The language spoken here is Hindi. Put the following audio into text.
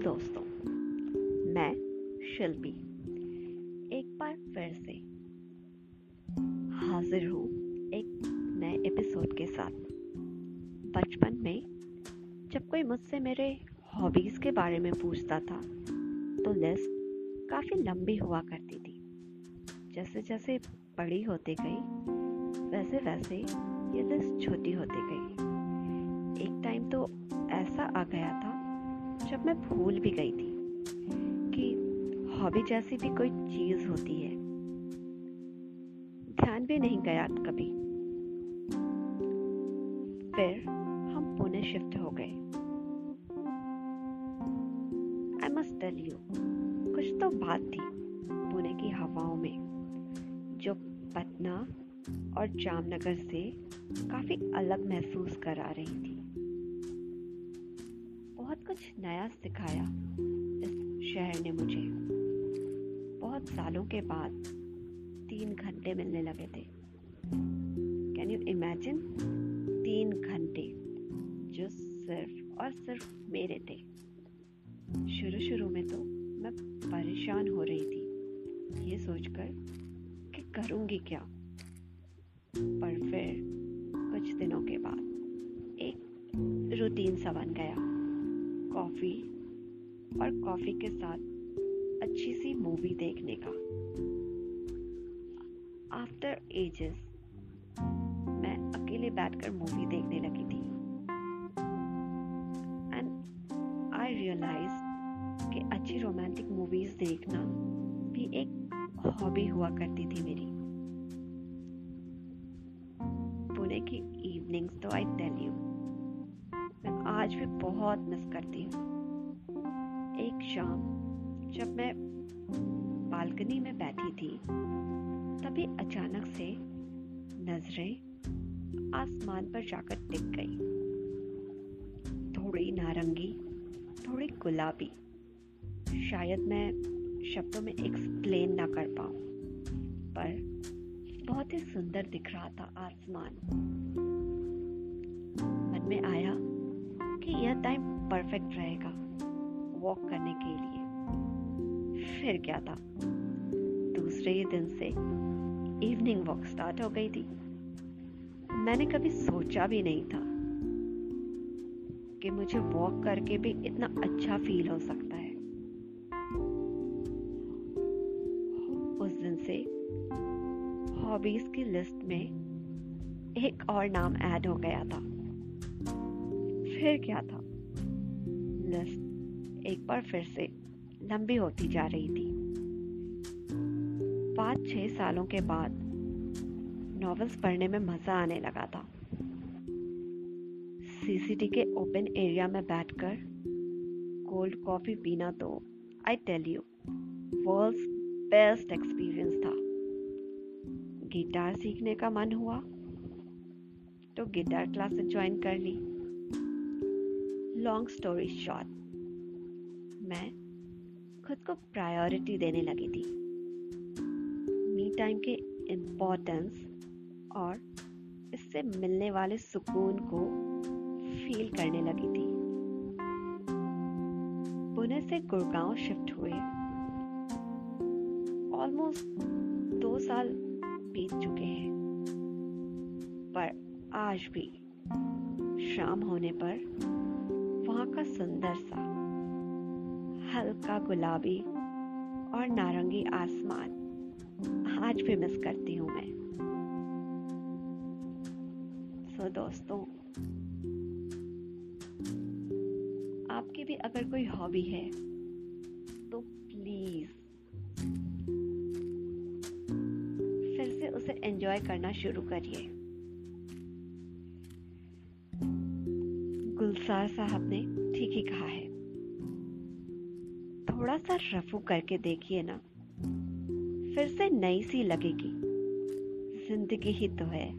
दोस्तों, मैं शिल्पी। एक बार फिर से हाजिर हूँ एक नए एपिसोड के साथ। बचपन में जब कोई मुझसे मेरे हॉबीज़ के बारे में पूछता था तो लिस्ट काफ़ी लंबी हुआ करती थी। जैसे जैसे बड़ी होती गई वैसे वैसे ये लिस्ट छोटी होती गई। एक टाइम तो ऐसा जब मैं भूल भी गई थी कि हॉबी जैसी भी कोई चीज़ होती है, ध्यान भी नहीं गया कभी। फिर हम पुणे शिफ्ट हो गए। आई मस्ट टेल यू कुछ तो बात थी पुणे की हवाओं में, जो पटना और जामनगर से काफ़ी अलग महसूस करा रही थी। बहुत कुछ नया सिखाया इस शहर ने मुझे। बहुत सालों के बाद तीन घंटे मिलने लगे थे। कैन यू इमेजिन तीन घंटे जो सिर्फ़ और सिर्फ़ मेरे थे। शुरू शुरू में तो मैं परेशान हो रही थी। ये सोचकर कि करूँगी क्या? पर फिर कुछ दिनों के बाद एक रूटीन सा बन गया। कॉफ़ी और कॉफ़ी के साथ अच्छी सी मूवी देखने का। आफ्टर एजेस मैं अकेले बैठकर मूवी देखने लगी थी। एंड आई रियलाइज़ कि अच्छी रोमांटिक मूवीज़ देखना भी एक हॉबी हुआ करती थी मेरी। पुणे की इवनिंग्स तो आई आज भी बहुत मिस करती हूँ। एक शाम, जब मैं बालकनी में बैठी थी, तभी अचानक से नज़रें आसमान पर जाकर टिक गई। थोड़ी नारंगी, थोड़ी गुलाबी। शायद मैं शब्दों में एक्सप्लेन ना कर पाऊँ, पर बहुत ही सुंदर दिख रहा था आसमान। मन में आया टाइम परफेक्ट रहेगा वॉक करने के लिए। फिर क्या था? दूसरे ही दिन से इवनिंग वॉक स्टार्ट हो गई थी। मैंने कभी सोचा भी नहीं था कि मुझे वॉक करके भी इतना अच्छा फील हो सकता है। उस दिन से हॉबीज की लिस्ट में एक और नाम ऐड हो गया था। फिर क्या था? लिस्ट एक बार फिर से लंबी होती जा रही थी। पाँच छह सालों के बाद नॉवेल्स पढ़ने में मज़ा आने लगा था। सीसीटी के ओपन एरिया में बैठकर कोल्ड कॉफ़ी पीना तो I tell you world's best experience था। गिटार सीखने का मन हुआ तो गिटार क्लासेस ज्वाइन कर ली। लॉन्ग स्टोरी शॉर्ट मैं खुद को प्रायोरिटी देने लगी थी। मी टाइम के इम्पोर्टेंस और इससे मिलने वाले सुकून को फील करने लगी थी। पुणे से गुड़गांव शिफ्ट हुए ऑलमोस्ट दो साल बीत चुके हैं। पर आज भी शाम होने पर वहाँ का सुंदर सा, हल्का गुलाबी और नारंगी आसमान। आज भी मिस करती हूँ मैं। सो दोस्तों, आपकी भी अगर कोई हॉबी है तो प्लीज़ फिर से उसे एंजॉय करना शुरू करिए। गुलसार साहब ने ठीक ही कहा है। थोड़ा सा रफू करके देखिए ना। फिर से नई सी लगेगी। ज़िंदगी ही तो है।